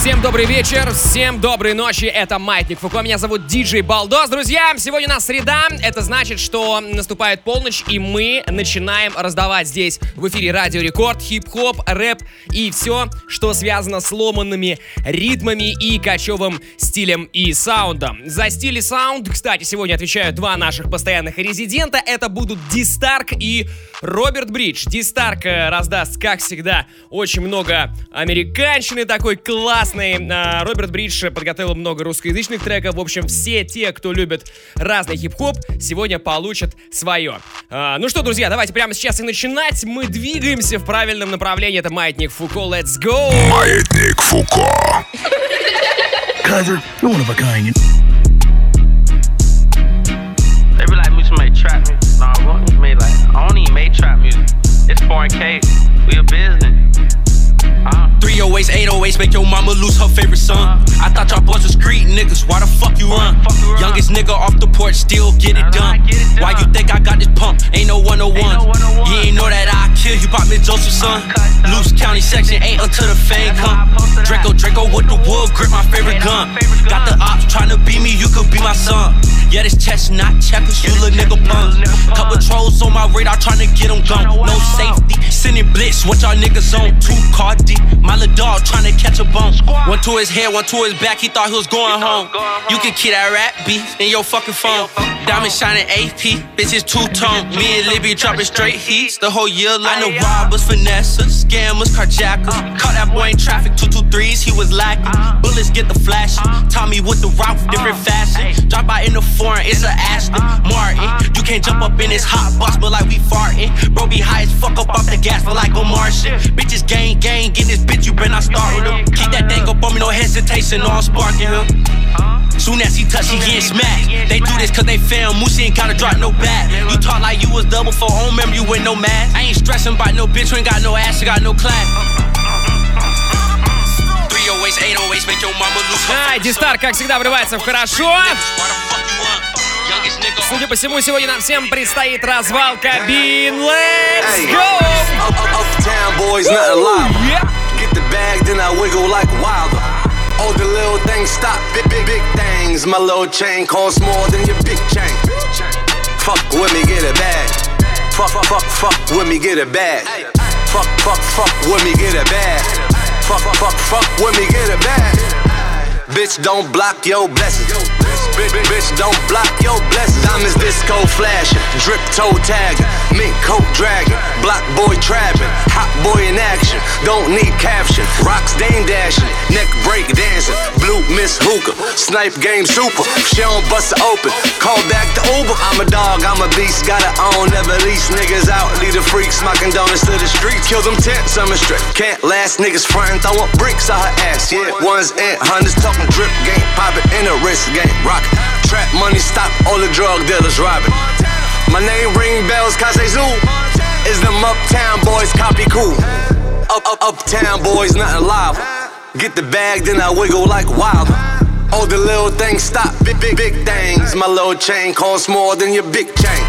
Всем добрый вечер, всем доброй ночи, это Маятник Фуко, меня зовут Диджей Балдос. Друзья, сегодня у нас среда, это значит, что наступает полночь, и мы начинаем раздавать здесь в эфире Радио Рекорд, хип-хоп, рэп и все, что связано с ломанными ритмами и кочевым стилем и саундом. За стиль и саунд, кстати, сегодня отвечают два наших постоянных резидента, это будут Дистарк и Роберт Бридж. Дистарк э, раздаст, как всегда, очень много американщины такой классной. А, Роберт Бридж подготовил много русскоязычных треков. В общем, все те, кто любит разный хип-хоп, сегодня получат свое. А, ну что, друзья, давайте прямо сейчас и начинать. Мы двигаемся в правильном направлении. Это Маятник Фуко. Let's go! Маятник Фуко. Kaiser, you're one of a kind. They be like, should make trap music. Nah, what we made like, I don't even make trap music. It's foreign K. We a business. Uh, 308s, 808s, make your mama lose her favorite son. I thought y'all boys was street niggas, why the fuck you run? fuck you run? Youngest nigga off the porch, still get it done. I get it Why you think I got this pump? Ain't no 101. Ain't no 101. You ain't know that I kill you, pop me Joseph son. Loose County section 8 until the fame come. why I posted Draco. Draco with the wood grip, my favorite gun. Got the ops tryna beat me, you could be my son. Yeah, this chestnut checkers, you little nigga punk. Couple trolls on my radar tryna get them gone. No safety, sending blitz, what y'all niggas on? Two car deep, my little dog tryna catch a bone. One to his head, one to his back, he thought he was going home. going home. You can keep that rap beef in your fucking phone. your Diamond shining AP, bitches two tone. Me and Libby dropping straight heats the whole year. I know robbers, finessers, scammers, carjackers. Caught that boy in traffic, two two threes, he was lacking. Uh-huh. Bullets get the flash. Tommy with the route, different Uh, fashion. Drop out in the foreign, it's a Aston Uh, Martin. uh, You can't jump up in this hot box, but like we farting. Bro be high as fuck up off the gas, but like a Martian. Bitches gang gang, get this bitch, you better not start with him. Keep that thing up on me, no hesitation, no I'm sparking him. Soon as he touch, he getting smacked. They do this cause they fail. Moosey ain't gotta drop no back. You talk like you was double for home, remember you with no mask. I ain't stressing about no bitch who ain't got no ass, you got no class. 308s, 808s, make your mama lose her Ай, favorite Дистар, son. как всегда, врывается в хорошо. Why the fuck you run? Youngest nigga Судя по всему, сегодня нам всем предстоит развал кабин. Let's go! Up, up, uptown boys, nothing live. Yep. Get the bag, then I wiggle like wilder. All the little things stop, big, big, big Things. My little chain costs more than your big chain. Fuck with me, get it bag. Fuck, fuck, fuck, fuck with me, get it bag. Fuck, fuck, fuck with me, get it bag. Fuck, fuck, fuck, fuck with me, get it bag. Bitch, don't block your blessings. Bitch, bitch, don't block your blessings. Diamonds disco flashing, drip toe tagging, mink coat dragging, block boy trapping, hot boy in action. Don't need caption. Rocks dame dashing, neck break dancing, blue miss hookah, snipe game super. She don't bust it open, call back the Uber. I'm a dog, I'm a beast, gotta own, never lease niggas out. Lead the freaks, smocking donuts to the streets. Kill them tents, I'm straight. Can't last niggas frontin', throwing bricks on her ass. Yeah, ones and hundreds talking drip game, poppin' in a wrist game, rockin'. Trap money, stop all the drug dealers robbing. My name ring bells, Kase Zoo. Is them uptown boys copy cool? Up, up, uptown boys, nothing live. Get the bag, then I wiggle like wild. All the little things stop, big, big, big things. My little chain costs more than your big chain.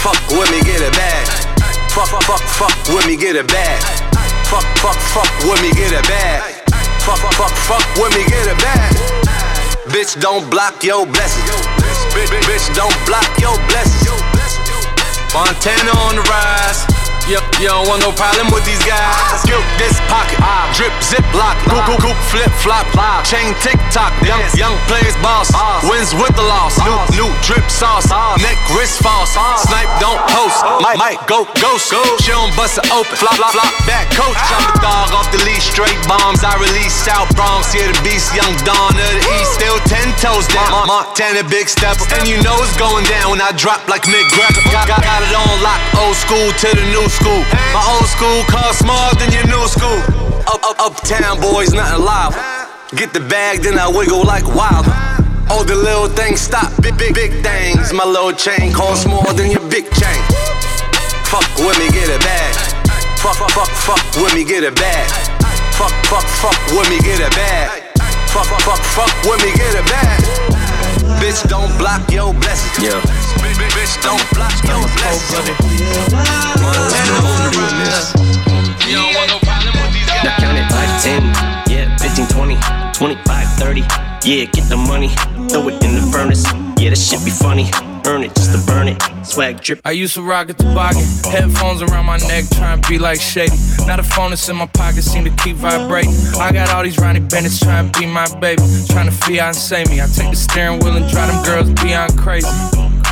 Fuck with me, get a bag. Fuck, fuck, fuck, fuck with me, get a bag. Fuck, fuck, fuck with me, get a bag. Fuck, fuck, fuck, fuck with me, get a bag. Bitch, don't block your blessings. Bitch, bitch, bitch, don't block your blessings. Montana on the rise. Yep, you don't want no problem with these guys. Skip this pocket, drip, zip, lock, goop, goop, goop, flip, flop, chain, tick tock. Young, young players, boss, wins with the loss. New, new drip sauce, neck, wrist false. Snipe, don't post. Might, might go ghost. She don't bust it open. Flop, flop, flop, back coach. I'm the dog off the leash, straight bombs. I release South Bronx, yeah, the beast, young Dawn of the East. Still ten toes down. Montana, big step. And you know it's going down when I drop like Mick Greco. Got, got, got it on lock, old school to the new school. My old school costs more than your new school. Up, up, uptown boys, nothing live. Get the bag, then I wiggle like wild. All the little things stop, big, big, big things. My little chain costs more than your big chain. Fuck with me, get it bag. Fuck, fuck, fuck, fuck with me, get it bag. Fuck, fuck, fuck with me, get it bag. Fuck, fuck, fuck, fuck with me, get it bag. Bitch, don't block block your blessings. Yeah. Bitch, bitch, bitch, don't block your blessings. Now count it like 10, yeah, 15, 20, 25, 30. Yeah, get the money, throw it in the furnace. Yeah, that shit be funny. Earn it just to burn it. Swag drip. I used to rock a toboggan, headphones around my neck, trying to be like Shady. Now the phone that's in my pocket seem to keep vibrating. I got all these Ronnie Bennett's trying to be my baby, trying to fiance me. I take the steering wheel and drive them girls beyond crazy.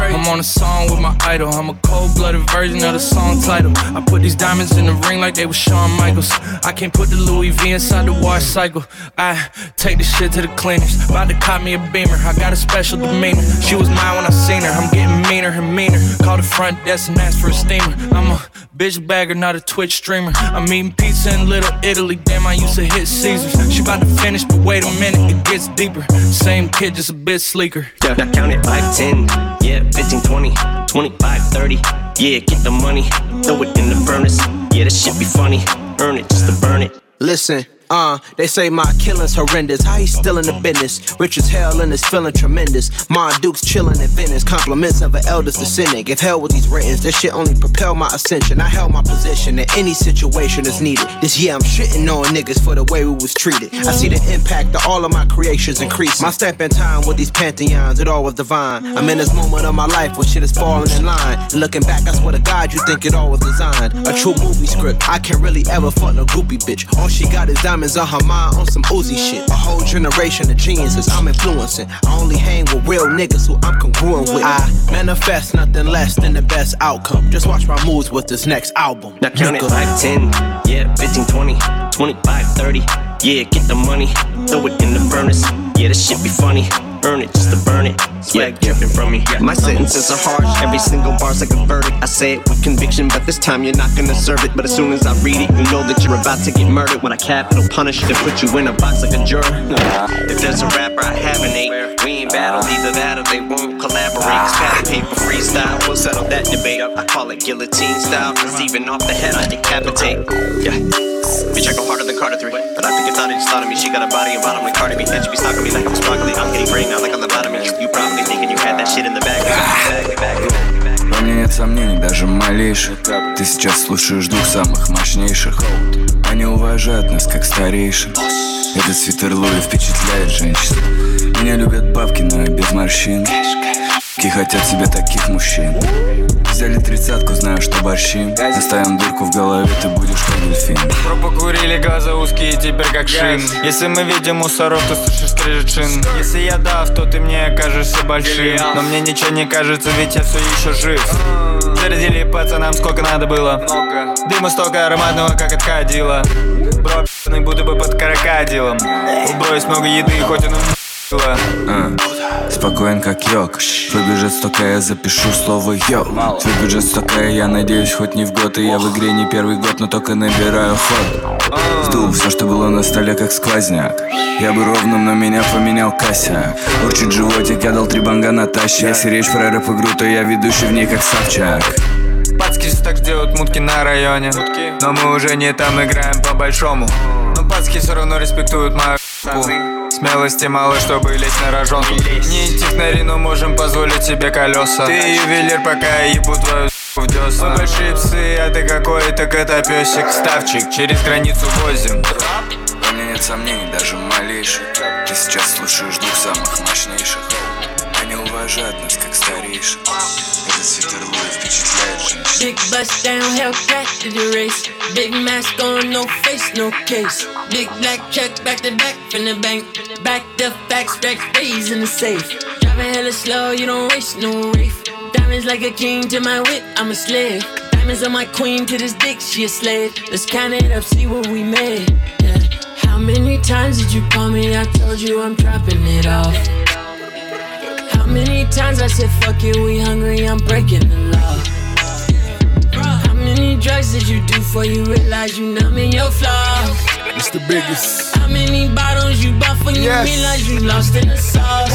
I'm on a song with my idol. I'm a cold-blooded version of the song title. I put these diamonds in the ring like they were Shawn Michaels. I can't put the Louis V inside the wash cycle. I take the shit to the cleaners. About to cop me a beamer. I got a special demeanor. She was mine when I seen her. I'm getting meaner and meaner. Call the front desk and ask for a steamer. I'm a bitch bagger, not a Twitch streamer. I'm eating pizza in Little Italy. Damn, I used to hit Caesars. She about to finish, but wait a minute, it gets deeper. Same kid, just a bit sleeker. Yeah, now count it like 10, yeah, 15, 20, 25, 30. Yeah, get the money, throw it in the furnace. Yeah, that shit be funny. Earn it just to burn it. Listen, uh, they say my killing's horrendous. How he still in the business? Rich as hell and is feeling tremendous. Ma Duke's chilling in Venice. Compliments of an eldest descendant. Give hell with these writings. This shit only propel my ascension. I held my position in any situation that's needed. This year I'm shitting on niggas for the way we was treated. I see the impact of all of my creations increase. My step in time with these pantheons, it all was divine. I'm in this moment of my life where shit is falling in line. And looking back, I swear to God, you think it all was designed. A true movie script. I can't really ever fuck no groupie bitch. All she got is diamonds on her mind on some Uzi shit. A whole generation of geniuses I'm influencing. I only hang with real niggas who I'm congruent with. I manifest nothing less than the best outcome. Just watch my moves with this next album. Now count it like 10, yeah, 15, 20, 25, 30. Yeah, get the money, throw it in the furnace. Yeah, that shit be funny. Earn it just to burn it. Swag dripping from me. My sentences are harsh, every single bar's like a verdict. I say it with conviction, but this time you're not gonna serve it. But as soon as I read it, you know that you're about to get murdered. When I capital punish to put you in a box like a juror. If there's a rapper I haven't ate, we ain't battle either that or they won't collaborate. Cause pad and paper freestyle, we'll settle that debate. I call it guillotine style, cause even off the head I decapitate. Yeah. Bitch, I go harder than Carter 3. But I think it's not, it just thought of me. She got a body and bottom like Cardi B. And she be stalking me like I'm sparkly. I'm getting brain bag. Во мне нет сомнений, даже малейших. Ты сейчас слушаешь двух самых мощнейших. Они уважают нас как старейшин. Этот свитер Луи впечатляет женщин. Меня любят бабки, но я без морщин Ки хотят себе таких мужчин. Взяли тридцатку, знаю, что борщим Заставим дырку в голове, ты будешь как дельфин. Про покурили глаза узкие, теперь как шин. Если мы видим мусоров, то слышишь скрежет шин. Если я дав, то ты мне кажешься большим. Но мне ничего не кажется, ведь я все еще жив. Зарядили пацанам сколько надо было. Дыма столько ароматного, как от кадила Бро, будто бы под крокодилом У бро есть много еды, хоть он. А, Спокоен как йог. Твой бюджет столько, я запишу слово йо Твой бюджет столько, я надеюсь, хоть не в год. И я в игре не первый год, но только набираю ход. Сдул все, что было на столе, как сквозняк Я бы ровным, но меня поменял косяк Урчит животик, я дал три банга Натаще Если речь про рэп-игру, то я ведущий в ней, как Савчак Пацки все так делают мутки на районе. Но мы уже не там играем по-большому. Но пацки все равно респектуют мою. Смелости мало, чтобы лезть на рожонку Не технари, но можем позволить себе колеса. Ты ювелир, пока я ебу твою в десна Мы большие псы, а ты какой-то котопесик Ставчик, через границу возим. Во мне нет сомнений, даже малейших. Ты сейчас слушаешь двух самых мощнейших Они уважают нас, как старейших Этот свитер Луи впечатляет женщин Big bust down, Hellcat to the race. Big mask on, no face, no case. Big black check back to back from the bank. Back the facts, rack raised in the safe. Driving hella slow, you don't waste no reef. Diamonds like a king to my whip, I'm a slave. Diamonds on my queen to this dick, she a slave. Let's count it up, see what we made. Yeah. How many times did you call me? I told you I'm dropping it off. Many times I said fuck it, we hungry, I'm breaking the law. How many drugs did you do before you realize you numb in your flaws? It's the biggest. How many bottles you bought for Yes. you realize you lost in the sauce?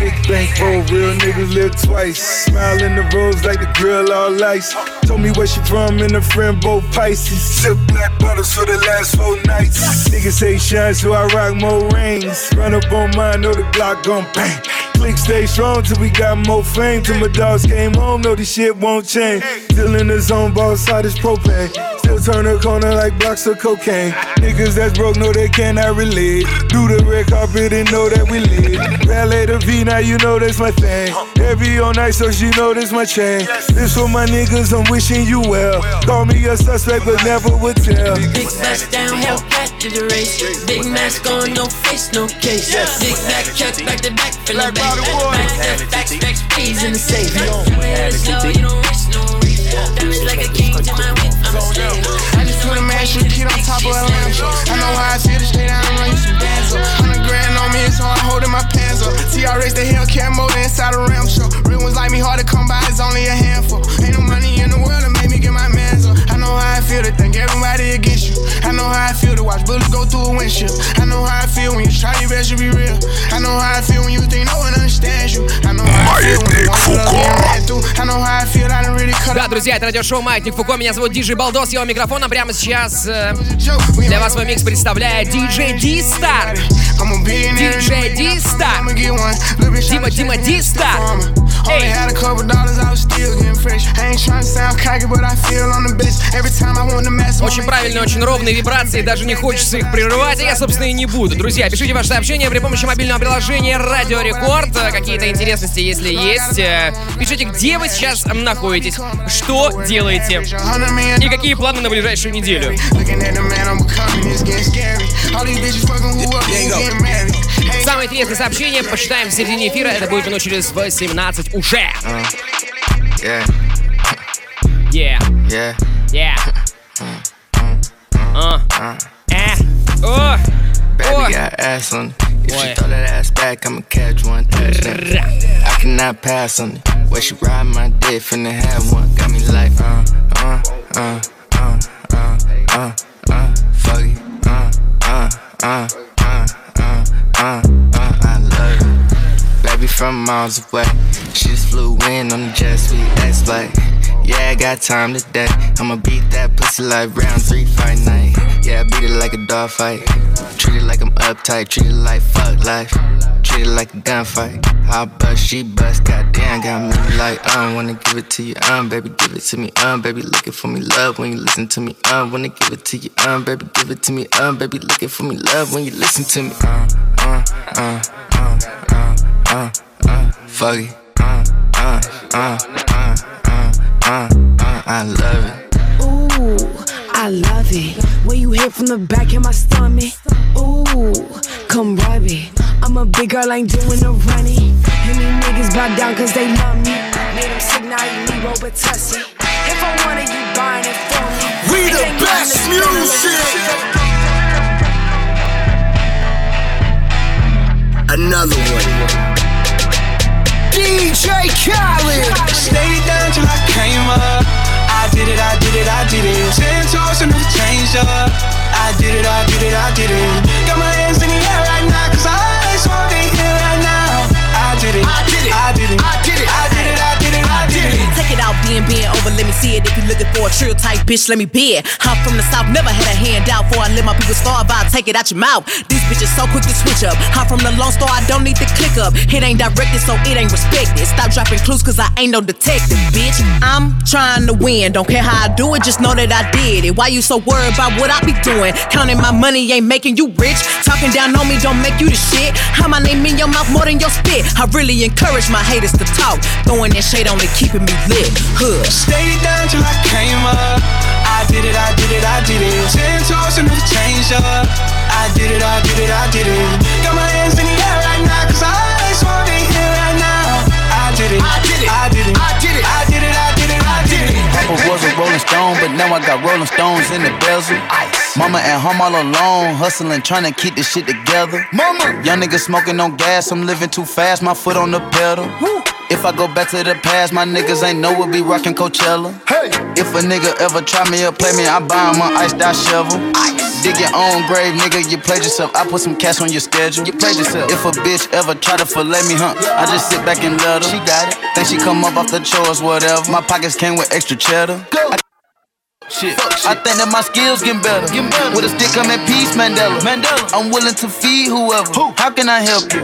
Big bankroll, real niggas live twice. Smile in the rose like the grill all ice. Told me where she from and a friend both Pisces. Sip black bottles for the last four nights. Niggas say shine, so I rock more rings. Run up on mine, know the Glock gon' bang. Click stay strong till we got more fame. Till my dogs came home, know this shit won't change. Still in the zone, boss side is propane. Still turn a corner like blocks of cocaine. Niggas that's broke know they cannot relate. Do the red carpet and know that we lit. Ballet the V, now you know that's my thing. Every all night, so she know this my chain. This for my niggas, I'm wishing you well. Call me a suspect, but never would tell. Big bust down, Hellcat to the race. Big mask on, no face, no case. Big back check, back to back, from the back. Back to back, back, peas in the safe. Head is low, you don't risk no reef. Damage like a king to my whip, I just put a with kid on top of a lamp I know how I feel to stay down run you some bands up. Hundred grand on me, so I'm holding my pants up. TRX, the Hellcat motor inside a ram show. Real ones like me, hard to come by, it's only a handful. Ain't no money in the world how I feel to think everybody against you. I know how I feel to watch bullets go through a windshield. I know how I feel when you try your best to be real. I know how I feel when you think no one understands you. I know how I feel when you want to love. I know how I feel, I done really cut Да, друзья, это радиошоу Маятник Фуко. Меня зовут Диджей Балдос. Его микрофона прямо сейчас э, для вас свой микс представляет Диджей Ди-Стар. Диджей Ди-Стар. Дима, Дима Ди-Стар. Only had a couple dollars, I was still getting fresh. I ain't trying to sound cocky, but I feel on the best. Every time I want to mess Очень правильные, очень ровные вибрации, даже не хочется их прерывать, и я, собственно, и не буду. Друзья, пишите ваши сообщения при помощи мобильного приложения Радио Рекорд. Какие-то интересности, если есть. Э, Пишите, где вы сейчас находитесь, что делаете и какие планы на ближайшую неделю. Looking at the Самое интересное сообщение почитаем в середине эфира. Это будет минут через 18 уже. Yeah, Yeah, yeah. yeah. Uh, э, о, Baby got ass on it. If she throw that ass back, I'ma catch one. Touchdown. I cannot pass on it. Where she ride my dick, finna have one. Got me like, uh, uh, uh, uh, uh, uh, uh, fuck it. Uh, uh, uh, uh, I love it. Baby from miles away. She just flew in on the jet sweet X like. Yeah, I got time today. I'ma beat that pussy like round three fight night. Yeah, I beat it like a dog fight. Treat it like I'm uptight. Treat it like fuck life. Treat it like a gunfight. I bust, she bust. Goddamn, got me like um. Wanna give it to you, um, baby, give it to me, um, baby, looking for me love when you listen to me, um. Wanna give it to you, um, baby, give it to me, um, baby, looking for me love when you listen to me, uh, uh, uh, uh, uh, uh, fuck it, uh, uh, uh, uh, uh, uh, uh, I love it. Ooh, I love it. When you hit from the back in my stomach. Ooh, come rub it. I'm a big girl, ain't doing no running. And these niggas bow down cause they love me. Made them sick, now you need Robitussin. If I want it, you buying it for me. We the best nothing music. Another one. DJ Khaled. Stayed down till I came up. I did it, I did it, I did it. Ten toes and never changed up. I did it, I did it, I did it. Got my hands in the air right now, cause I just wanna be here right now. I did it, I did it, I did it, I did it, I did it, it being being over, let me see it. If you looking for a trill type bitch, let me be it. I'm from the south, never had a handout for I let my people starve. I'll take it out your mouth. These bitches so quick to switch up. I'm from the Lone store, I don't need to click up. It ain't directed, so it ain't respected. Stop dropping clues, cause I ain't no detective, bitch. I'm trying to win, don't care how I do it, just know that I did it. Why you so worried about what I be doing? Counting my money ain't making you rich. Talking down on me don't make you the shit. How my name in your mouth more than your spit. I really encourage my haters to talk. Throwing that shade only keeping me lit. Hood. Stayed down till I came up. I did it, I did it, I did it. Ten toes and never changed up. I did it, I did it, I did it. Got my hands in the air right now, cause I just wanna be here right now. I did it, I did it, I did it, I did it, I did it, I did it, I did it. Papa was a Rolling Stone, but now I got Rolling Stones in the bezel. Mama at home all alone, hustling, trying to keep this shit together. Mama, young nigga smoking on gas, I'm living too fast, my foot on the pedal. If I go back to the past, my niggas ain't know we'll be rocking Coachella. Hey, if a nigga ever try me or play me, I buy him an iced out shovel. Dig your own grave, nigga, you played yourself. I put some cash on your schedule. You played yourself. If a bitch ever try to fillet me, huh? I just sit back and let her. She got it. Think she come up off the chores, whatever. My pockets came with extra cheddar. I Shit. I think that my skills getting better. With a stick, I'm at peace, Mandela. Mandela. I'm willing to feed whoever. How can I help you?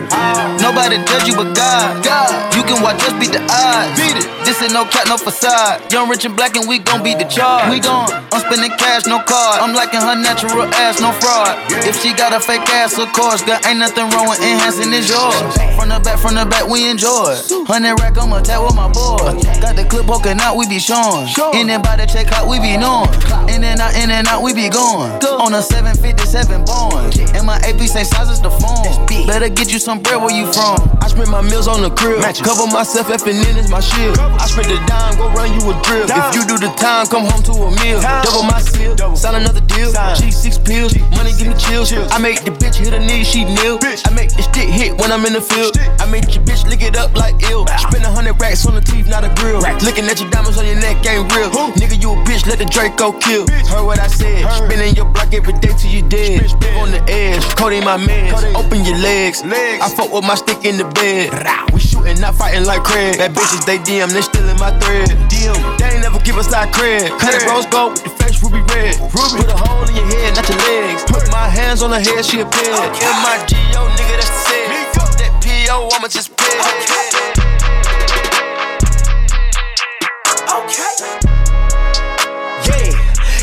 Nobody judge you but God. God. You can watch us beat the odds. Beat it. This ain't no cat, no facade. Young, rich, and black, and we gon' beat the charge. We gon' I'm spending cash, no card. I'm liking her natural ass, no fraud. If she got a fake ass, of course. Girl, ain't nothing wrong with enhancing it's yours. From the back, from the back, we enjoy. Hundred rack, I'm a tap with my boy. Got the clip poking out, we be showing. In and by the check out, we be knowing. In and out, in and out, we be going. On a 757 Boeing. And my AP same size as the phone. Better get you some bread where you from. I spend my meals on the crib. Cover myself, F and N is my shield. I spend the dime, go run you a drill. If you do the time, come home to a meal. Double my seal, sign another deal. G6 pills, money give me chills. I make the bitch hit a knees, she kneel. I make the stick hit when I'm in the field. I make your bitch lick it up like ill. Spend a hundred racks on the teeth, not a grill. Looking at your diamonds on your neck ain't real. Nigga, you a bitch, let the Draco kill. Heard what I said. Spinning your block every day till you dead. On the edge, coding my meds. Open your legs. I fuck with my stick in the bed. We shooting, not fighting like Craig. Bad bitches, they DM, they stealing my thread. DM, they ain't never give us like cred. Hundred rose gold with the face ruby red. Ruby. Put a hole in your head, not your legs. Put my hands on her head, she a pig. M-I-G-O, nigga, that's the set. Fuck that P.O., I'ma just pay.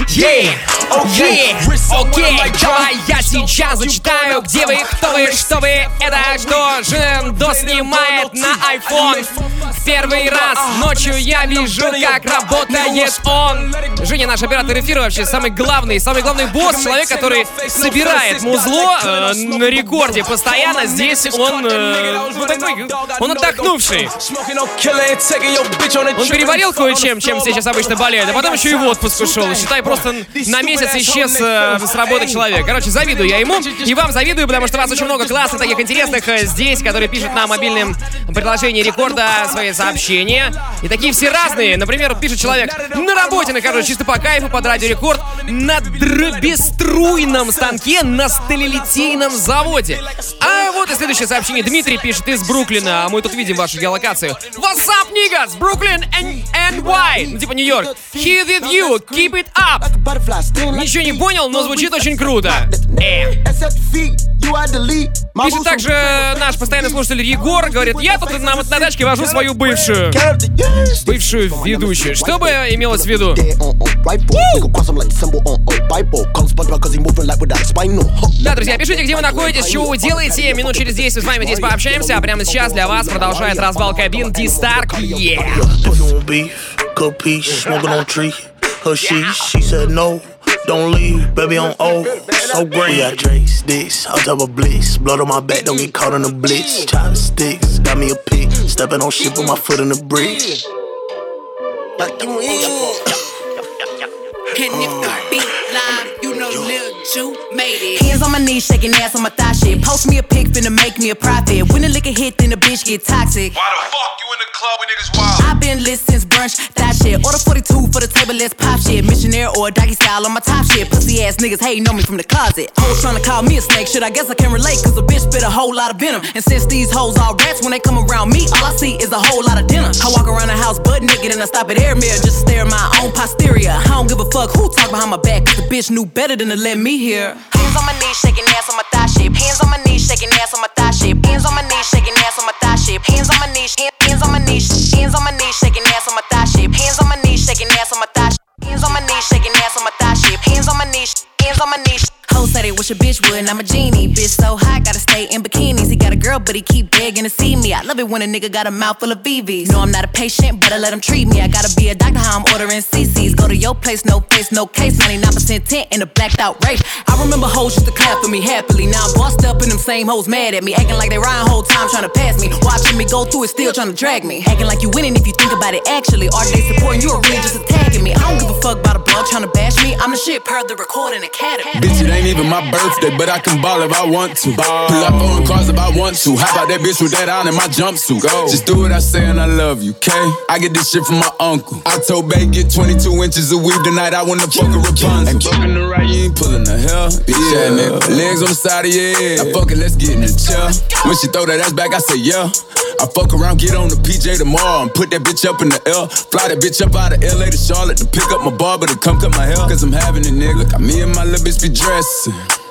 Yeah, окей, окей, давай я сейчас зачитаю, где вы, кто вы, что вы, это что Жендо снимает на iPhone в первый раз. Ночью я вижу, как работает он. Женя, наш оператор эфира вообще самый главный, самый главный босс, человек, который собирает музло э, на рекорде постоянно. Здесь он, э, ну, такой, он отдохнувший. Он переболел кое-чем, чем все сейчас обычно болеют, а потом еще и в отпуск ушел Считай, просто на месяц исчез э, с работы человек. Короче, завидую я ему. И вам завидую, потому что вас очень много классных, таких интересных э, здесь, которые пишут на мобильном приложении рекорда свои сообщения. И такие все разные. Например, пишет человек, на работе нахожусь чисто по кайфу под радио рекорд на дробеструйном станке на сталелитейном заводе. А вот и следующее сообщение. Дмитрий пишет из Бруклина, а мы тут видим вашу геолокацию. What's up, niggas? Brooklyn and, and why? Ну, типа Нью-Йорк. Here with you, keep it up. Ничего не понял, но звучит очень круто. Э. Пишет также наш постоянный слушатель Егор, говорит, я тут на, на тачке вожу свою бывшую. Бывшую ведущую. Что бы имелось в виду? Да, друзья, пишите, где вы находитесь, что вы делаете. Минут через 10 с вами здесь пообщаемся. А прямо сейчас для вас продолжает развал кабин D-Stark. Yeah. Good piece, smoking on tree. Her she, she said no. Don't leave, baby, on O. So great. We got Drake's dicks, on top of blitz. Blood on my back, don't get caught in the blitz. Chopsticks, got me a pick. Stepping on shit with my foot in the bridge. And if the beat live, you know Lil Ju made it. Hands on my knees, shaking ass on my thigh shit. Post me a pic, finna make me a profit. When the liquor hit, then the bitch get toxic. Why the fuck you in the club when niggas wild? I've been lit since brunch, that shit. Order 42 for the table, let's pop shit. Missionaire or doggy style on my top shit. Pussy ass niggas hating on me from the closet. Hoes tryna call me a snake, shit. I guess I can relate, cause a bitch spit a whole lot of venom. And since these hoes all rats, when they come around me, all I see is a whole lot of dinner. I walk around the house butt naked and I stop at air mirror just to stare at my own posterior. I don't give a fuck who talk behind my back, cause the bitch knew better than to let me hear. Hands on my knees, shaking ass on my thigh shape. Hands on my knees, shaking ass on my thigh shape. Hands on my knees, shaking ass on my thigh shape. Hands on my knees, hands on my knees, hands on my knees, shaking ass on my thigh shape. Hands on my knees, shaking ass on my thigh shape. Hands on my knees, shaking ass on my thigh shape. Hands on my knees, hands on my knees. Hoes said they wish a bitch would, and I'm a genie. Bitch so hot, girl, but he keep begging to see me. I love it when a nigga got a mouth full of VVs. No, I'm not a patient, but I let him treat me. I gotta be a doctor, how I'm ordering CCs. Go to your place, no face, no case. 99% tent in a blacked out race. I remember hoes used to clap for me happily. Now I'm bossed up and them same hoes mad at me. Acting like they riding whole time trying to pass me. Watching me go through it, still trying to drag me. Acting like you winning if you think about it actually. Are they supporting you or really just attacking me? I don't give a fuck about a blog trying to bash me. I'm the shit per the recording academy. Bitch, it ain't even my birthday, but I can ball if I want to. Pull up on cars if I want to. How about that bitch with that on in my jumpsuit? Go. Just do what I say and I love you, okay? I get this shit from my uncle. I told Bay get 22 inches of weed tonight. I wanna fuck a Rapunzel. Ain't fucking the right, you ain't pulling the hell. Bitch, yeah, nigga. Legs on the side of your head. I fuck it, let's get in the chair. When she throw that ass back, I say yeah. I fuck around, get on the PJ tomorrow and put that bitch up in the L. Fly that bitch up out of LA to Charlotte to pick up my barber to come cut my hair. Cause I'm having a nigga. Look, me and my little bitch be dressing.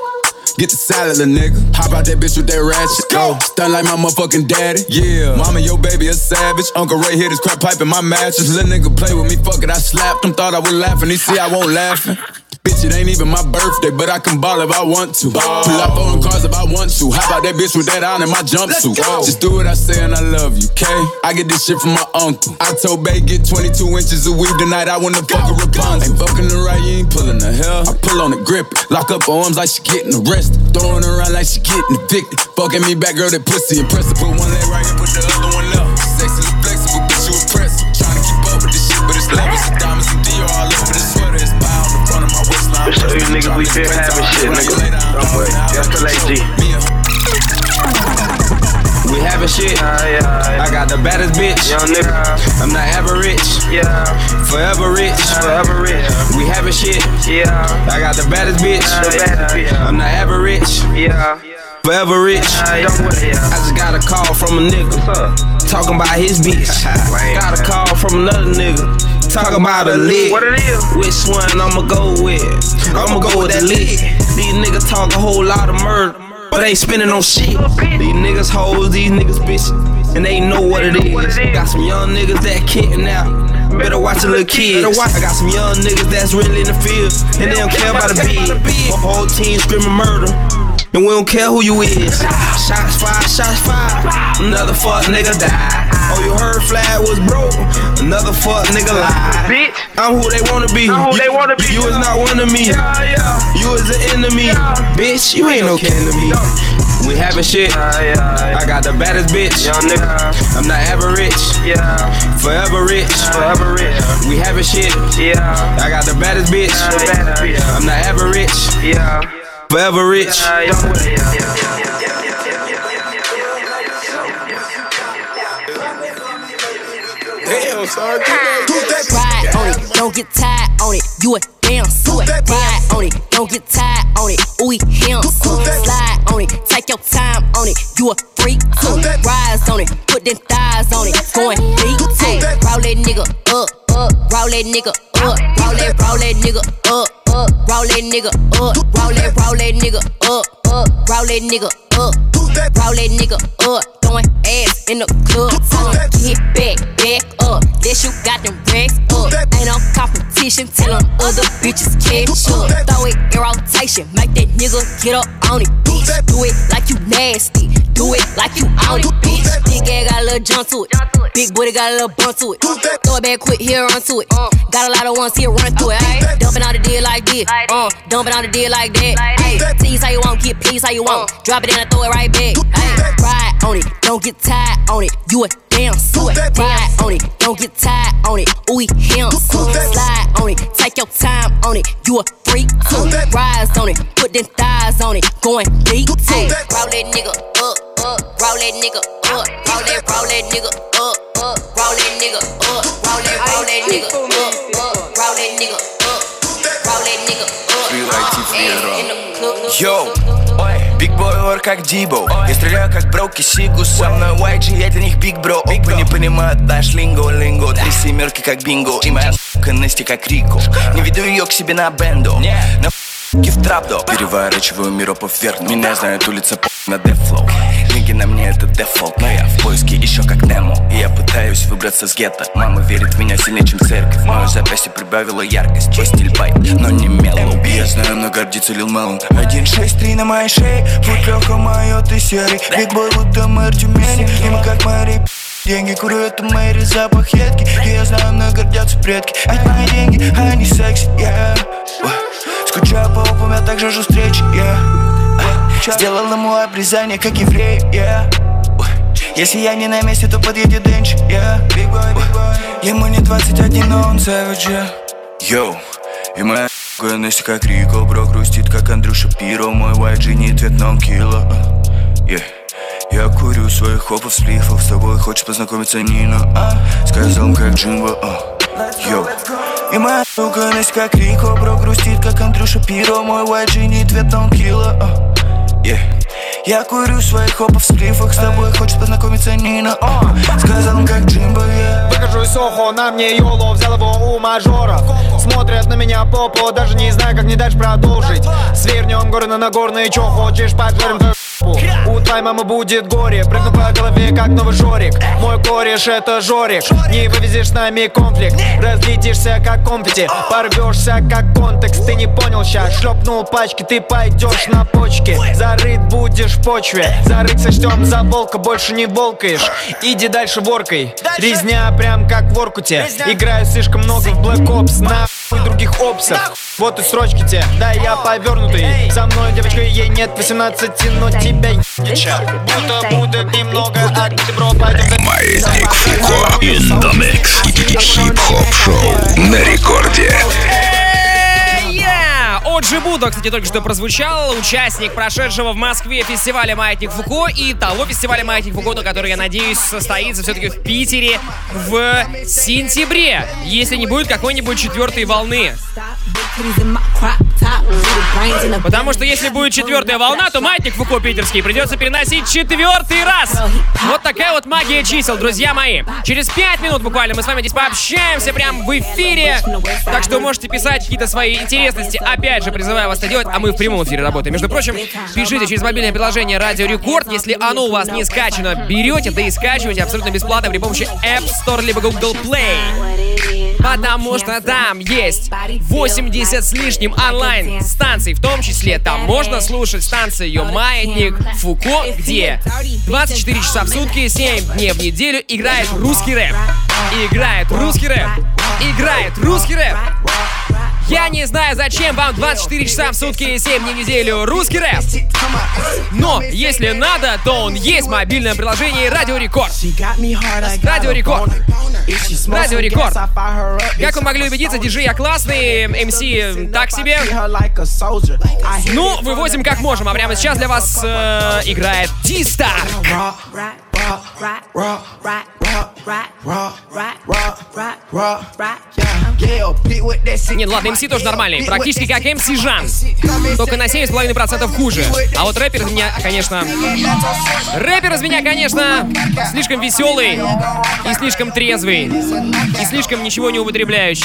Get the salad, little nigga. Hop out that bitch with that ratchet. Go. Stun like my motherfucking daddy. Yeah. Mama, your baby a savage. Uncle Ray hit his crack pipe in my mattress. Little nigga play with me, fuck it. I slapped him, thought I was laughing. He see I won't laughing. Bitch, it ain't even my birthday, but I can ball if I want to. Pull up on cars if I want to. How about that bitch with that on in my jumpsuit? Just do what I say and I love you, okay? I get this shit from my uncle. I told Bay get 22 inches of weed tonight. I wanna fuck a Rapunzel. Ain't fucking the right, you ain't pulling the hell. I pull on the grip, lock up her arms like she getting arrested. Throwing around like she getting evicted. Fucking me back, girl, that pussy impressive. Put one leg right here, put the other one up. Sexy and flexible, bitch, you impressive. Trying to keep up with this shit, but it's levels of diamonds and Dior all over the you niggas we been having shit, nigga. Don't worry. That's the late. We having shit. I got the baddest bitch. Young nigga. I'm not ever rich. Yeah. Forever rich. Forever rich. We having shit. Yeah. I got the baddest bitch. The baddest bitch. I'm not ever rich. Yeah. Forever rich. I just got a call from a nigga. Talking about his bitch. got a call from another nigga. Talking about a lick. What it is? Which one I'ma go with? I'ma go with that lick. These niggas talk a whole lot of murder. But ain't spending no shit. These niggas hoes, these niggas bitches. And they know what it is. Got some young niggas that kicking out. Better watch a little kid. I got some young niggas that's really in the field. And they don't care about the beat. My whole team screaming murder. And we don't care who you is. Shots fired, shots fired. Another fuck nigga died. Oh, you heard flag was broke. Another fuck nigga lied. Bitch. I'm who they wanna be. I'm who You- they wanna be. You is not one of me. Yeah, yeah. You is an enemy. Bitch, you ain't no kin to me. We having shit. I got the baddest bitch. Young nigga. I'm not ever rich. Yeah. Forever rich. Forever rich. We having shit. Yeah. I got the baddest bitch. The baddest bitch. I'm not ever rich. Yeah. Forever rich. Damn, son. Ride on it, don't get tired on it. You a damn sweat. Ride on it, don't get tired on it. Ooh, he him. Slide on it, take your time on it. You a freak too. Rise on it, put them thighs on it. Going deep too. Roll that nigga up, up. Roll that nigga up. Roll that, roll that nigga up, up. Roll that nigga up. Roll that, roll that nigga up, up. Roll that nigga up. Roll that nigga up. Throwing ass in the club. Get back, back up. this you got them racks up. Ain't no competition. Tell 'em other bitches catch up. Throw it in rotation. Make that nigga get up on it, bitch. Do it like you nasty. Do it like you on it, bitch. Big ass got a little jump to it. Big booty got a little bump to it. Throw it back quick, here run to it. Got a lot of ones here, run through it. Ayy, dumping out the deal like this. Uh, dumping out the deal like that. Ayy, tease how you want, get please how you want. Drop it and I throw it right back. Ayy, ride on it, don't get tired on it. You a bounce. Ride on it, don't get tired on it. Ooh, him. Slide on it, take your time on it. You a freak too. Rise on it, put them thighs on it. Going deep too. Roll that nigga up, up. Roll that nigga up. Roll that, roll that nigga up, up. Roll that nigga up. Roll that, roll that nigga up, up. Roll that nigga up. Roll that nigga up. Yo, boy. Биг бой ор как Дибо. Я стреляю как Броки Сигу Со мной YG, я для них Биг Бро Опа не понимают наш линго, линго. Три семерки как бинго. И моя сука Нести как Рико. Не веду ее к себе на бенду На в трапдо Переворачиваю миропов вверх. Меня знает улица по на дефлоу Книги на мне это дефолт. Но я в поиске еще как Немо. И я пытаюсь выбраться с гетто. Мама верит в меня сильнее, чем церковь. Мою запястье прибавила яркость. Твой стиль байт, но не меллоу И я знаю, но гордится Лил Меллоу 1-6-3 на моей шее. Будь легко мое, ты серый. Биг бой, будто мэр Тюмени И мы как Мэри Деньги курю, это Мэри, запах едкий И я знаю, но гордятся предки Ведь мои деньги, они секси, yeah Ой. Скучаю по опам, я так жажду встречи, yeah. Сделал ему обрезание, как еврей, yeah. Если я не на месте, то подъедет Денчик, yeah Big boy, big boy. Ему не 21, но он savage, yeah Йоу, и моя Настя как Рико, бро грустит, как Андрюша Пиро Мой YG не ответ, но он кило, yeah я курю своих хопов, сплифов С тобой хочешь познакомиться, Нина, а? Сказал, как Джимбо, а? Йоу И моя сука Настя как Рико, бро грустит, как Андрюша Пиро Мой YG не он кило, а? Yeah. Я курю в своих хопов в сплифах С тобой хочет познакомиться Нина О, Сказал он как Джимбо, yeah. Выхожу из Сохо, на мне Йоло Взял его у мажора Смотрят на меня попо Даже не знаю, как не дальше продолжить Свернем горы на Нагорные Чё хочешь, поджарим твою. У твоей мамы будет горе. Прыгну по голове, как новый Жорик. Мой кореш это Жорик. Не вывезешь с нами конфликт. Разлетишься, как конфетти Порвешься, как контекст. Ты не понял щас. Шлепнул пачки, ты пойдешь на почки. Зарыт будешь в почве. Зарыть сочтем за волка Больше не волкаешь. Иди дальше воркой Резня прям как в Оркуте. Играю слишком много в Black Ops. На и других опсах Вот и срочки те, да я повернутый. Со мной девочка, ей нет 18, но тебя ебнича Будто будет немного, а ты бро, пойдем Маятник Фуко in the mix. Хип-хоп шоу на рекорде. Оджи Будо, кстати, только что прозвучал, участник прошедшего в Москве фестиваля «Маятник Фуко» и того фестиваля «Маятник Фуко», на который, я надеюсь, состоится все-таки в Питере в сентябре, если не будет какой-нибудь четвертой волны. Потому что если будет четвертая волна, то маятник Фуко питерский придется переносить четвертый раз. Вот такая вот магия чисел, друзья мои. Через пять минут буквально мы с вами здесь пообщаемся прям в эфире. Так что можете писать какие-то свои интересности. Опять же, призываю вас это делать, а мы в прямом эфире работаем. Между прочим, пишите через мобильное приложение Радио Рекорд. Если оно у вас не скачано, берете, да и скачивайте абсолютно бесплатно при помощи App Store либо Google Play. Потому что там есть 80 с лишним онлайн станций, в том числе там можно слушать станцию Маятник Фуко, где 24 часа в сутки, 7 дней в неделю играет русский рэп. Играет русский рэп. Играет русский рэп. Я не знаю, зачем вам 24 часа в сутки и 7 дней в неделю русский рэп. Но если надо, то он есть в мобильном приложении Радио Рекорд. Радио Рекорд. Радио Рекорд. Как вы могли убедиться, диджей я классный, МС так себе. Ну, вывозим как можем, а прямо сейчас для вас э, играет Дистар. Нет, ладно, МС тоже нормальный. Практически как МС Жан. Только на 7,5% хуже. А вот рэпер из меня, конечно... Рэпер из меня, конечно, слишком веселый и слишком трезвый. И слишком ничего не употребляющий.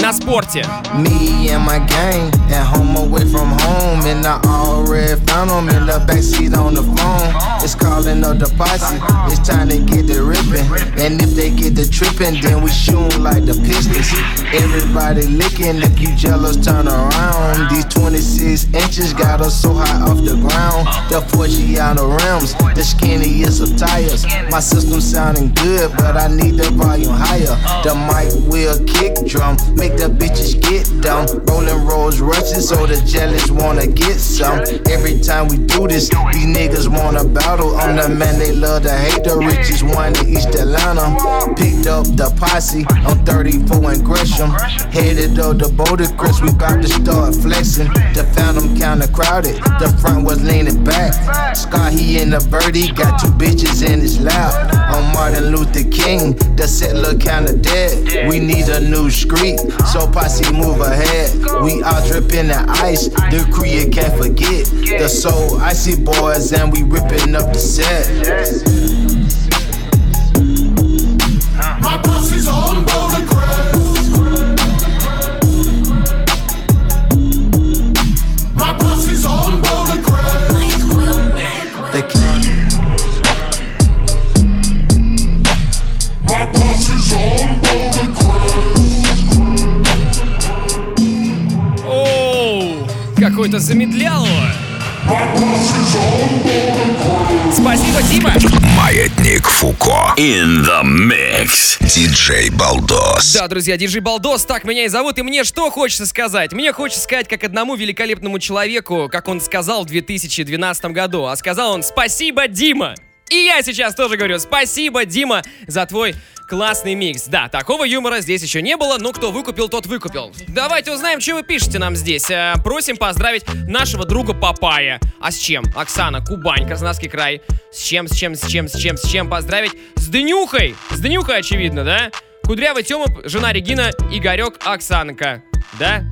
На спорте. Me and my gang at home away from home and I already found them in the backseat on the phone. It's calling up the posse. It's time to get the ripping. And if they get the tripping, then we shoot like the Pistons. Everybody licking. If you jealous, turn around. These 26 inches got us so high off the ground. The Forgiato rims, the skinniest of tires. My system sounding good, but I need the volume higher. The mic will kill kick drum, make the bitches get dumb. Rolling Rolls Royces, so the jealous wanna get some. Every time we do this, these niggas wanna battle. I'm the man they love to hate, the richest one in East Atlanta. Picked up the posse on 34 and Gresham. Headed up the Bouldercrest, we bout to start flexing. The Phantom kinda crowded, the front was leaning back. Scott, he in the birdie, got two bitches in his lap. On Martin Luther King, the set look kinda dead. We need a new street, so posse move ahead. We all drip in the ice, the crew can't forget. The soul icy boys, and we ripping up the set. My posse's on Boulder какой-то замедляло. Спасибо, Дима. Маятник Фуко in the mix. Диджей Балдос. Да, друзья, диджей Балдос, так меня и зовут, и мне что хочется сказать? Мне хочется сказать, как одному великолепному человеку, как он сказал в 2012 году, а сказал он «Спасибо, Дима!» И я сейчас тоже говорю «Спасибо, Дима, за твой классный микс». Да, такого юмора здесь еще не было, но кто выкупил, тот выкупил. Давайте узнаем, что вы пишете нам здесь. Э, просим поздравить нашего друга Папая. А с чем? Оксана, Кубань, Краснодарский край. С чем, с чем, с чем, с чем, с чем поздравить? С Днюхой! С Днюхой, очевидно, да? Кудрявый Тёма, жена Регина, Игорек, Оксанка. Да?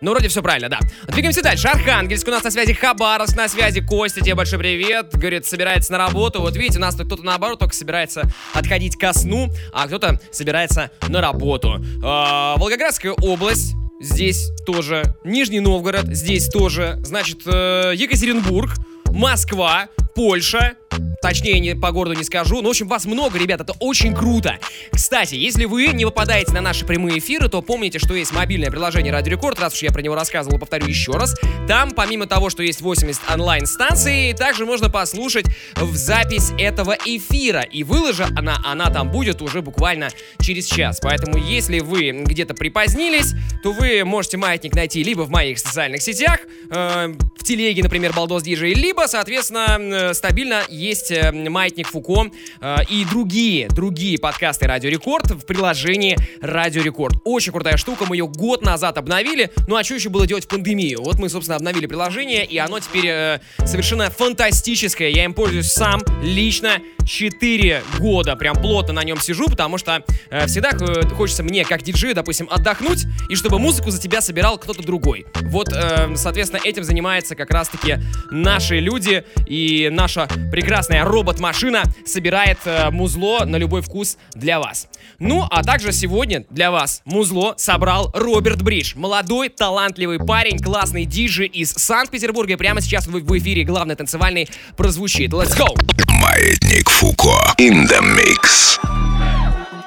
Ну, вроде все правильно, да. Двигаемся дальше. Архангельск, у нас на связи Хабаровск, на связи Костя, тебе большой привет. Говорит, собирается на работу. Вот видите, у нас кто-то наоборот только собирается отходить ко сну, а кто-то собирается на работу. А, Волгоградская область, здесь тоже. Нижний Новгород, здесь тоже. Значит, э, Екатеринбург, Москва, Польша, Точнее, не, по городу не скажу. Но, в общем, вас много, ребят, это очень круто. Кстати, если вы не попадаете на наши прямые эфиры, то помните, что есть мобильное приложение Радио Рекорд. Раз уж я про него рассказывал, повторю еще раз. Там, помимо того, что есть 80 онлайн-станций, также можно послушать в запись этого эфира. И выложа она, она там будет уже буквально через час. Поэтому, если вы где-то припозднились, то вы можете маятник найти либо в моих социальных сетях, э, в телеге, например, Балдос Диджей, либо, соответственно, э, стабильно есть э, Маятник Фуко э, и другие, другие подкасты Радио Рекорд в приложении Радио Рекорд. Очень крутая штука, мы ее год назад обновили. Ну а что еще было делать в пандемию? Вот мы, собственно, обновили приложение, и оно теперь э, совершенно фантастическое. Я им пользуюсь сам, лично, 4 года. Прям плотно на нем сижу, потому что всегда хочется мне, как диджею, допустим, отдохнуть, и чтобы музыку за тебя собирал кто-то другой. Вот, соответственно, этим занимается как раз-таки наши люди, и наша прекрасная робот-машина собирает э, музло на любой вкус для вас. Ну, а также сегодня для вас музло собрал Роберт Бридж. Молодой, талантливый парень, классный диджей из Санкт-Петербурга. И прямо сейчас в, в эфире главный танцевальный прозвучит. Let's go! Маятник Фуко in the mix.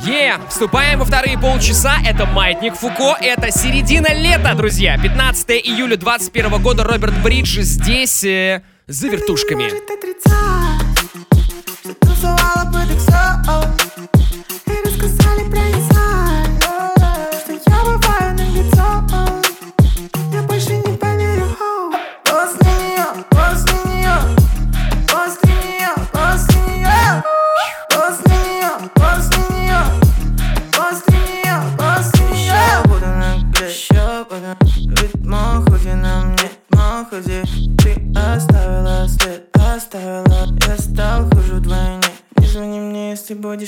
Е, yeah. вступаем во вторые полчаса. Это Маятник Фуко. Это середина лета, друзья. 15 июля 21 года Роберт Бридж здесь э, за вертушками. Se tu sou ela, por?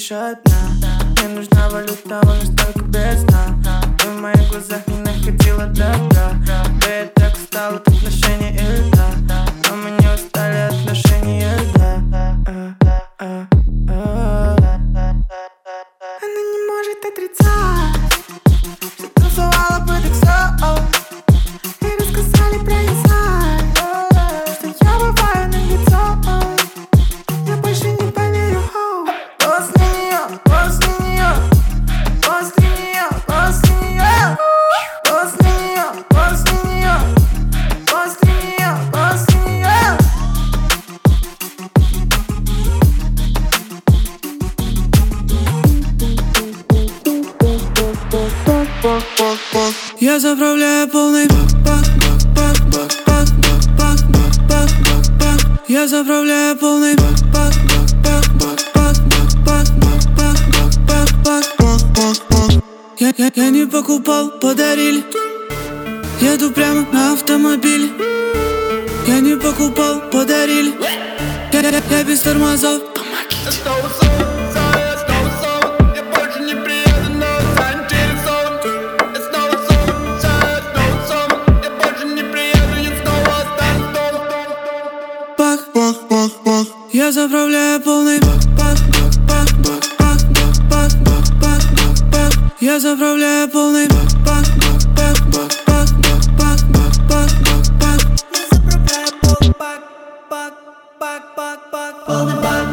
Будешь одна Мне нужна валюта, он настолько бездна Ты в моих глазах не находила добра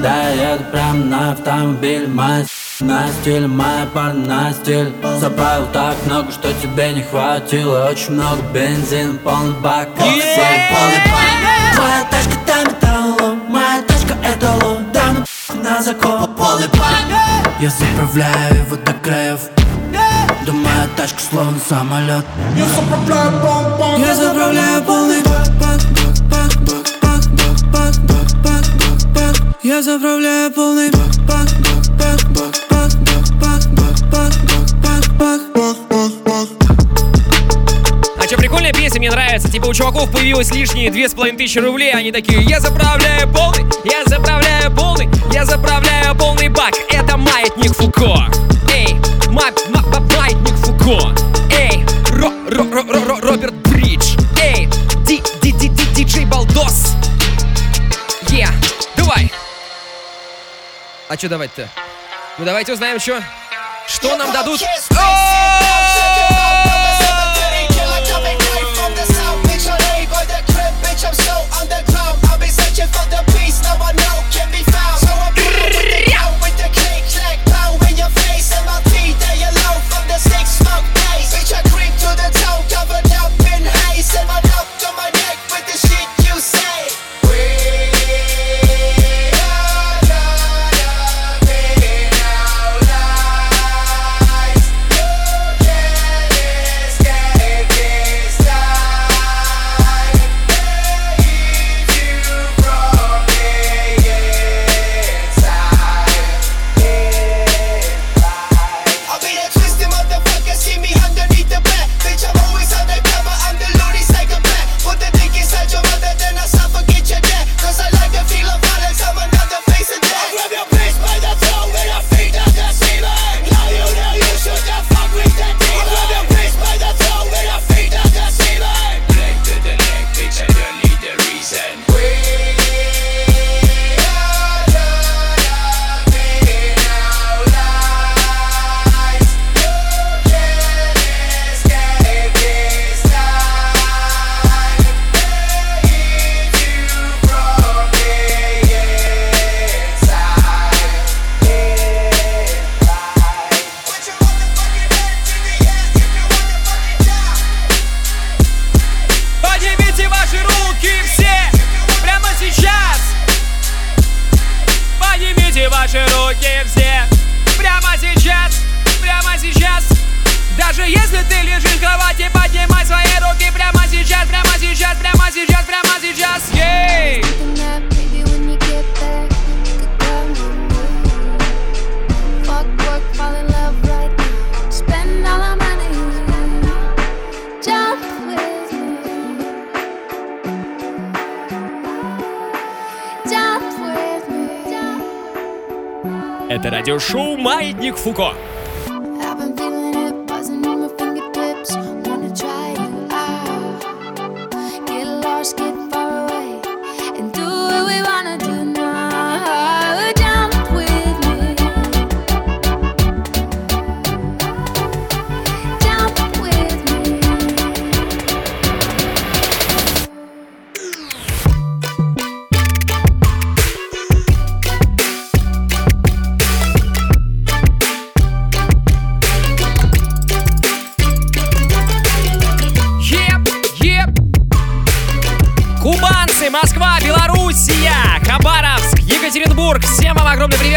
бак. Да, я еду прям на автомобиль. Мой на стиль, моя пара на стиль Заправил так много, что тебе не хватило. Очень много бензина, полный бак Оксель, полный бак. Моя тачка до металла Моя тачка это ло. Да ну на закон. Полный бак. Я заправляю его до краев. Моя тачка словно самолет. Я заправляю бом-бом Я заправляю полный бак, бак, бак, бак, Я заправляю полный бак, бак, бак, бак, бак, бак, бак, бак, бак, бак, бак, бак, бак. А что, прикольная песня, мне нравится. Типа у чуваков появилось лишние две с половиной тысячи рублей. Они такие, я заправляю полный, я заправляю полный, я заправляю полный бак. Это маятник Фуко. Эй, ма ма ма- маятник Фуко. А что давать-то? Ну давайте узнаем, что. Что нам дадут? Поднимите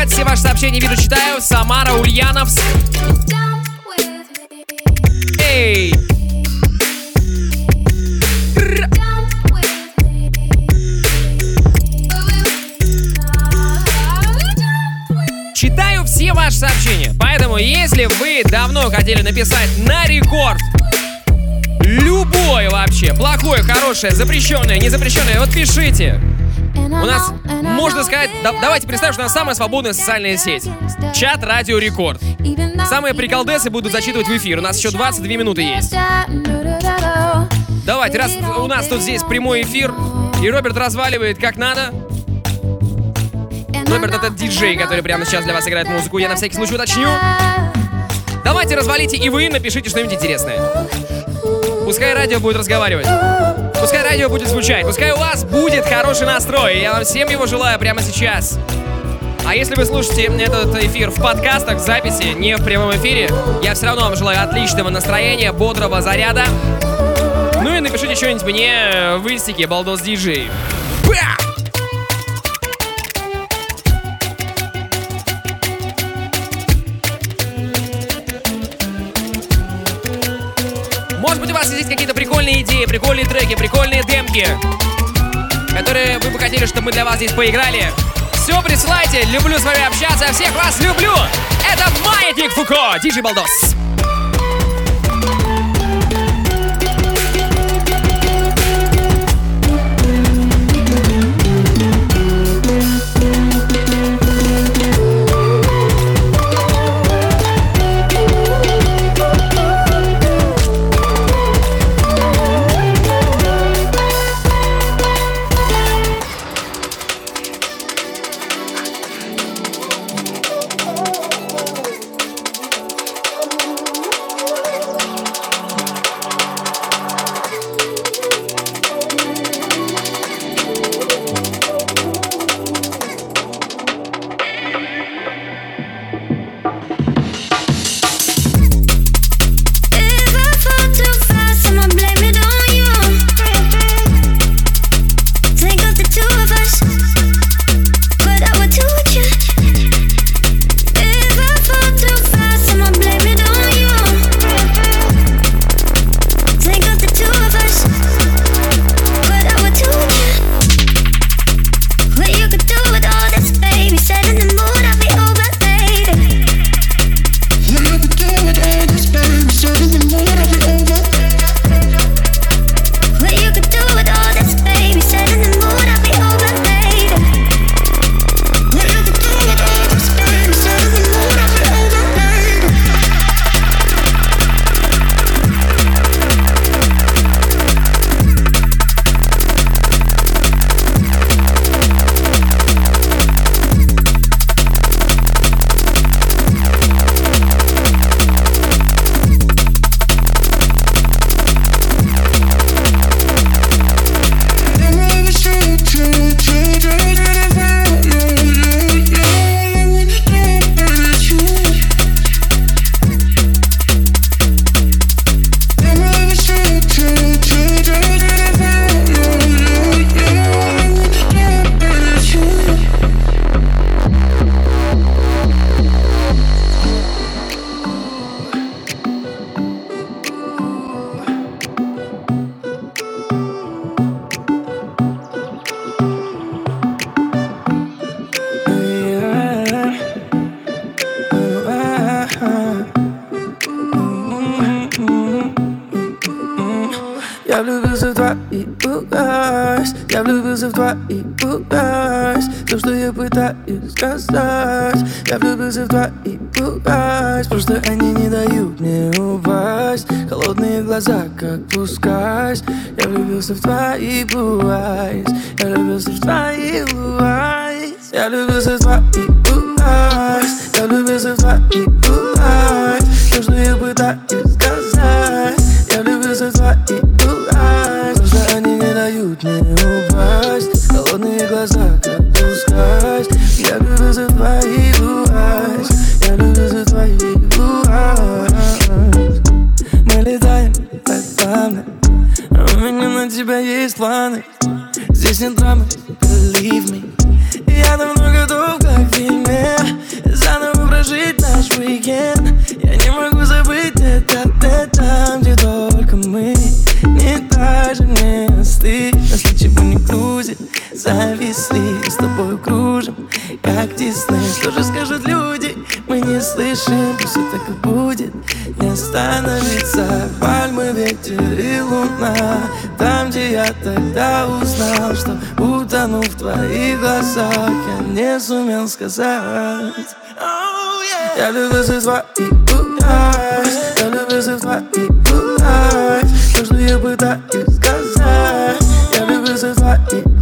привет, все ваши сообщения вижу, читаю. Самара, Ульяновск. Эй! Читаю все ваши сообщения, поэтому если вы давно хотели написать на рекорд Любое вообще, плохое, хорошее, запрещенное, незапрещенное, вот пишите. У нас, можно сказать, да- давайте представим, что у нас самая свободная социальная сеть. Чат Радио Рекорд. Самые приколдесы будут зачитывать в эфир. У нас еще 22 минуты есть. Давайте, раз у нас тут здесь прямой эфир, и Роберт разваливает как надо. Роберт это диджей, который прямо сейчас для вас играет музыку. Я на всякий случай уточню. Давайте развалите и вы напишите что-нибудь интересное. Пускай радио будет разговаривать. Пускай радио будет звучать. Пускай у вас будет хороший настрой. Я вам всем его желаю прямо сейчас. А если вы слушаете этот эфир в подкастах, в записи, не в прямом эфире, я все равно вам желаю отличного настроения, бодрого заряда. Ну и напишите что-нибудь мне в инстике Балдос Диджей. Прикольные прикольные треки, прикольные демки, которые вы бы хотели, чтобы мы для вас здесь поиграли. Все присылайте, люблю с вами общаться, всех вас люблю! Это Маятник Фуко, Диджей Балдос. остановиться Пальмы, ветер и луна. Там, где я тогда узнал Что утону в твоих глазах Я не сумел сказать. Oh, я люблю за твои глаз Я люблю за твои глаз То, что я пытаюсь сказать? Я люблю за твои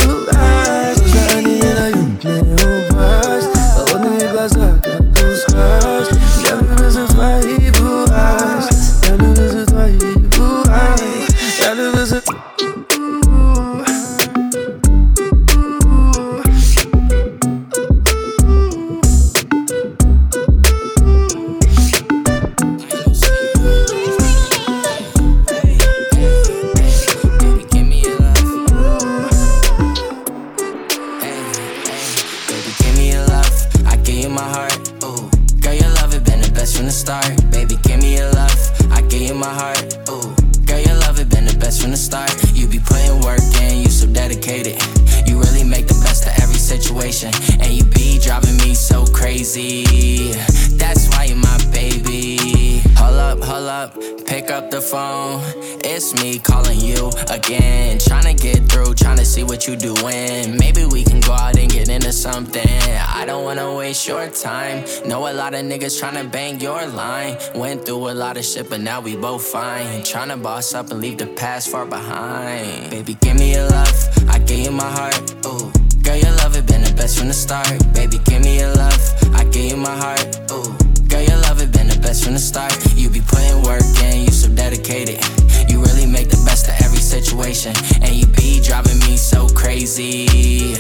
niggas tryna bang your line. Went through a lot of shit, but now we both fine. Tryna boss up and leave the past far behind. Baby, give me your love, I give you my heart. Ooh, girl, your love it been the best from the start. Baby, give me your love, I give you my heart. Ooh, girl, your love it been the best from the start. You be putting work in, you so dedicated. You really make the best of every situation, and you be driving me so crazy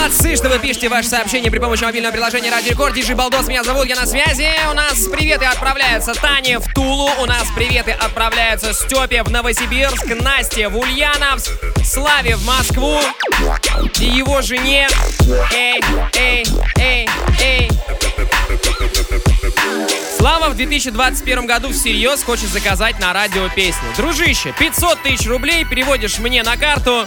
молодцы, что вы пишете ваше сообщение при помощи мобильного приложения Радио Рекорд. Диджи Балдос, меня зовут, я на связи. У нас приветы отправляются Тане в Тулу, у нас приветы отправляются Степе в Новосибирск, Насте в Ульяновск, Славе в Москву и его жене. Эй, эй, эй, эй. Слава в 2021 году всерьез хочет заказать на радио песню. Дружище, 500 тысяч рублей переводишь мне на карту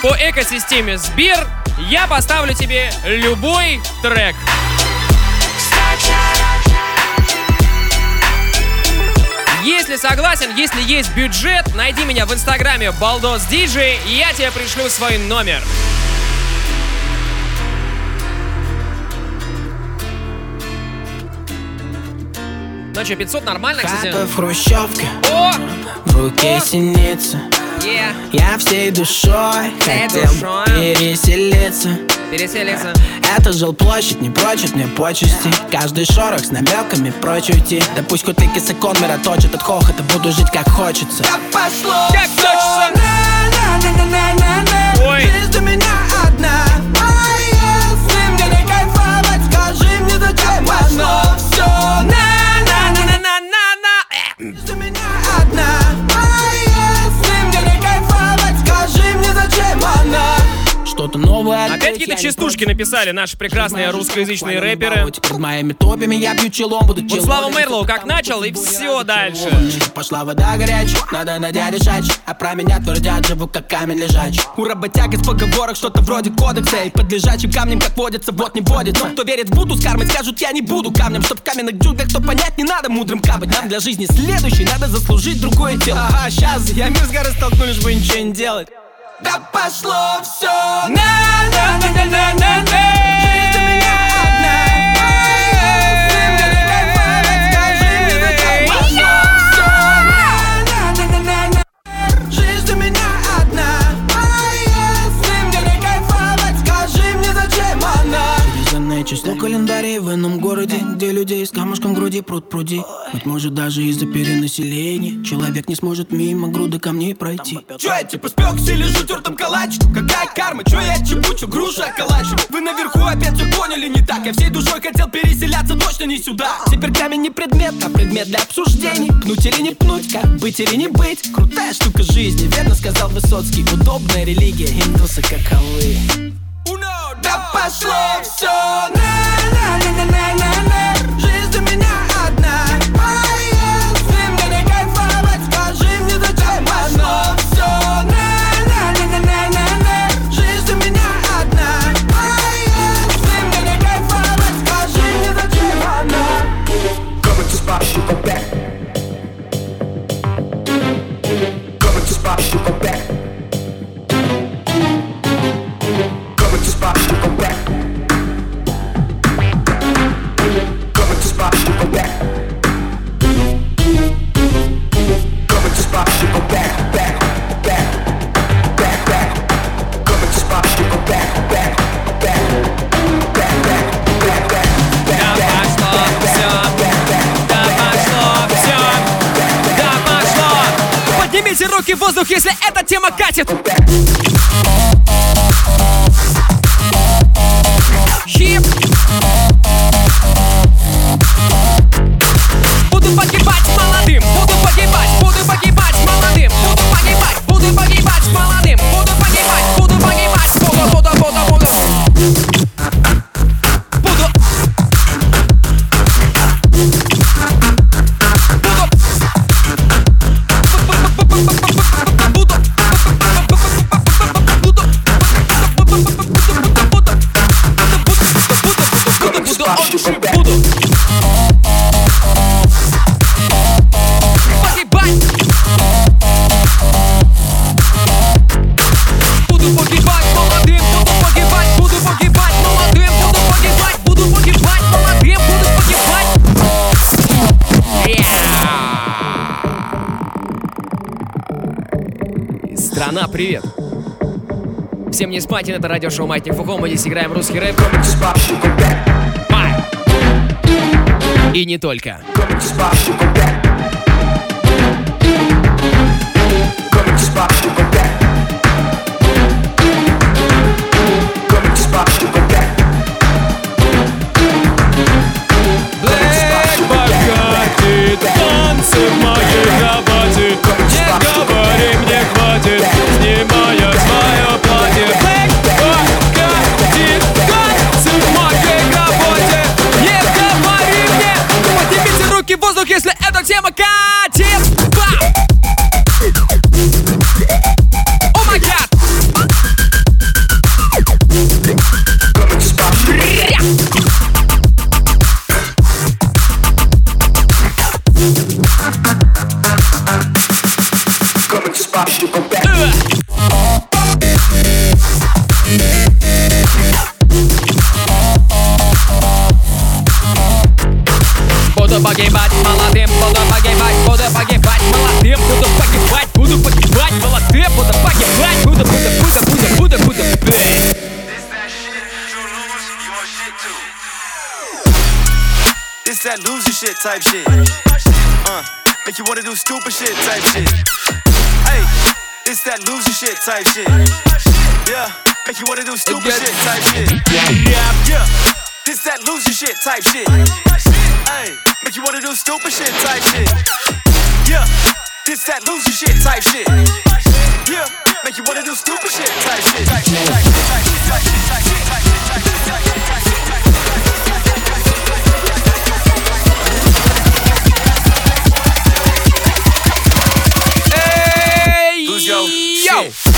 по экосистеме Сбер я поставлю тебе любой трек. Если согласен, если есть бюджет, найди меня в инстаграме Балдос Диджей, и я тебе пришлю свой номер. Ну что, 500 нормально, кстати? Хата в хрущевке О! В руке синица Yeah. Я всей душой Всей хотел душой. переселиться Переселиться. Это жилплощадь, не прочит мне почести Каждый шорох с намеками прочь уйти Да пусть хоть и кисакон мира точит от хохота Буду жить как хочется Как пошло Как хочется. Ой. Жизнь у меня одна А если мне не кайфовать Скажи мне, зачем пошло Что-то новое Опять какие-то частушки написали наши прекрасные русскоязычные рэперы. Перед моими топами я бью челом, буду Вот челом. Слава Мерлоу как начал, и все дальше. Пошла вода горячая, надо на дядя решать А про меня твердят, живу как камень лежачий У работяг из поговорок что-то вроде кодекса И под лежачим камнем, как водится, вот не водится Кто верит в Будду с кармой, скажут, я не буду камнем Чтоб в каменных джунглях, то понять не надо мудрым капать Нам для жизни следующий надо заслужить другое тело Ага, сейчас я мир с горы столкну, лишь бы ничего не делать Да пошло все на на на на на на календарей в ином городе Где людей с камушком в груди пруд пруди. Быть может даже из-за перенаселения Человек не сможет мимо груды камней пройти. Чё я типа спекся или лежу тертым калачиком? Какая карма? Чё я чебучу, груша калачу? Вы наверху опять все поняли не так. Я всей душой хотел переселяться точно не сюда. Теперь камень не предмет, а предмет для обсуждений. Пнуть или не пнуть, как быть или не быть. Крутая штука жизни, верно сказал Высоцкий. Удобная религия, индусы каковы. Да пошло все на на на на на на на Жизнь у меня одна. Поезд, мне не кайфовать. Скажи мне, зачем пошло все на на на на на на на Жизнь у меня одна. Поезд, мне не кайфовать. Скажи мне, зачем она Coming to spot, Поднимите руки в воздух, если эта тема катит. Патин, это радиошоу Майтник Фуко». Мы здесь играем русский рэп. И не только. Black Bugatti, танцы в type shit. Uh, make you wanna do stupid shit type shit. Hey, it's that loser shit type shit. Yeah, make you wanna do stupid shit type shit. Yeah, yeah, this that loser shit type shit. Hey, make you wanna do stupid shit type shit. Yeah, this that loser shit type shit. Yeah, make you wanna do stupid shit, type shit, type shit, type shit, type shit, type shit, type shit, Yo.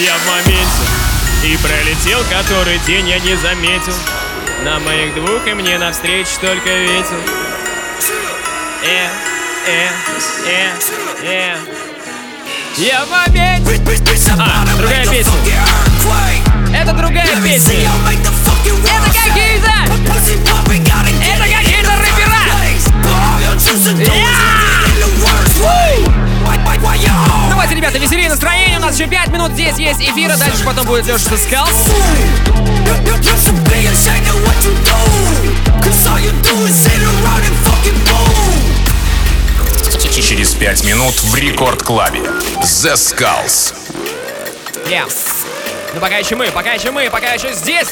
Я в моменте. И пролетел который день я не заметил. На моих двух и мне навстречу только ветер. Э, э, э, э. Я в моменте! А, другая песня. Это другая песня! Это какие-то! Это какие-то рэпера! Давайте, ребята, веселее настроение. У нас еще 5 минут здесь есть эфира. Дальше потом будет Леша Скалс. Через пять минут в рекорд-клабе. The Skulls. Yes. Ну пока еще мы, пока еще мы, пока еще здесь.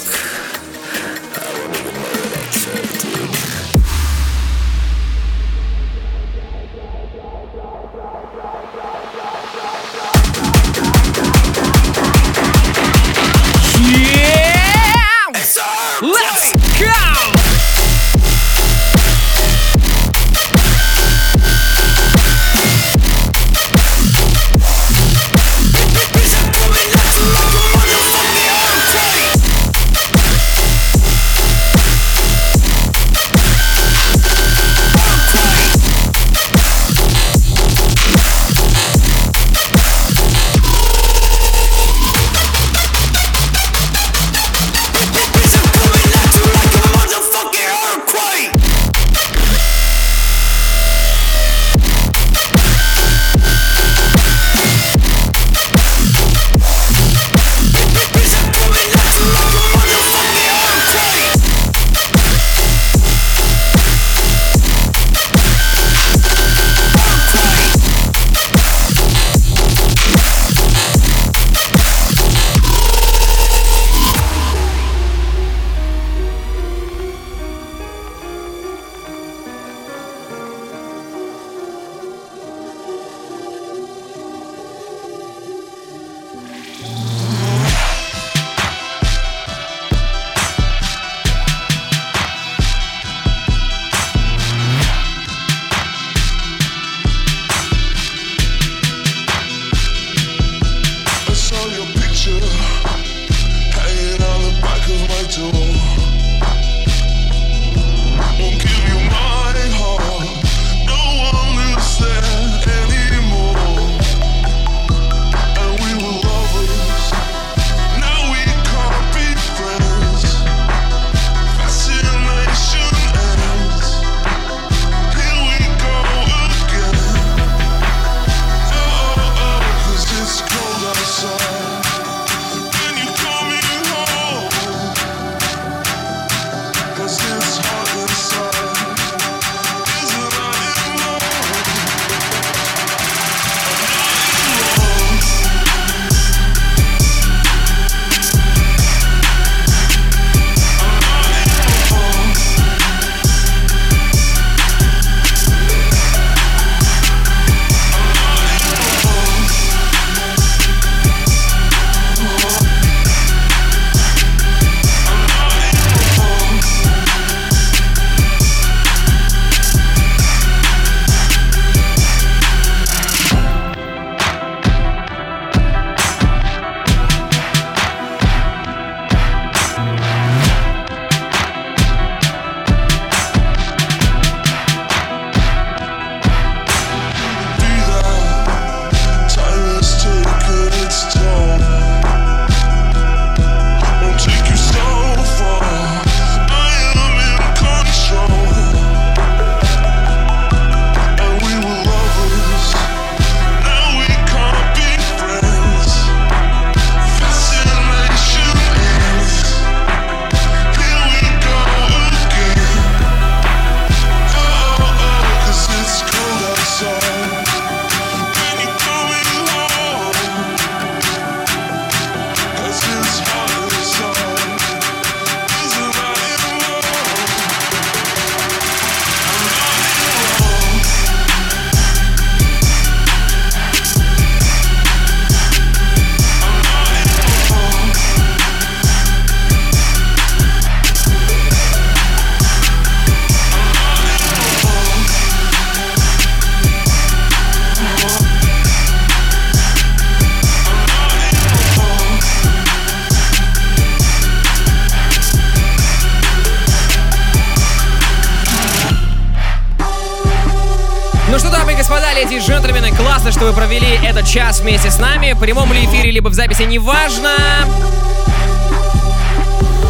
Вместе с нами. В прямом ли эфире, либо в записи, неважно.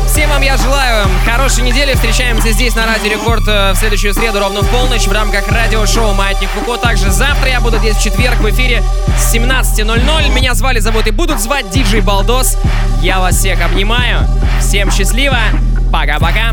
Всем вам я желаю хорошей недели. Встречаемся здесь на Радио Рекорд э, в следующую среду ровно в полночь в рамках радиошоу «Маятник Фуко». Также завтра я буду здесь в четверг в эфире с 17.00. Меня звали, зовут и будут звать Диджей Балдос. Я вас всех обнимаю. Всем счастливо. Пока-пока.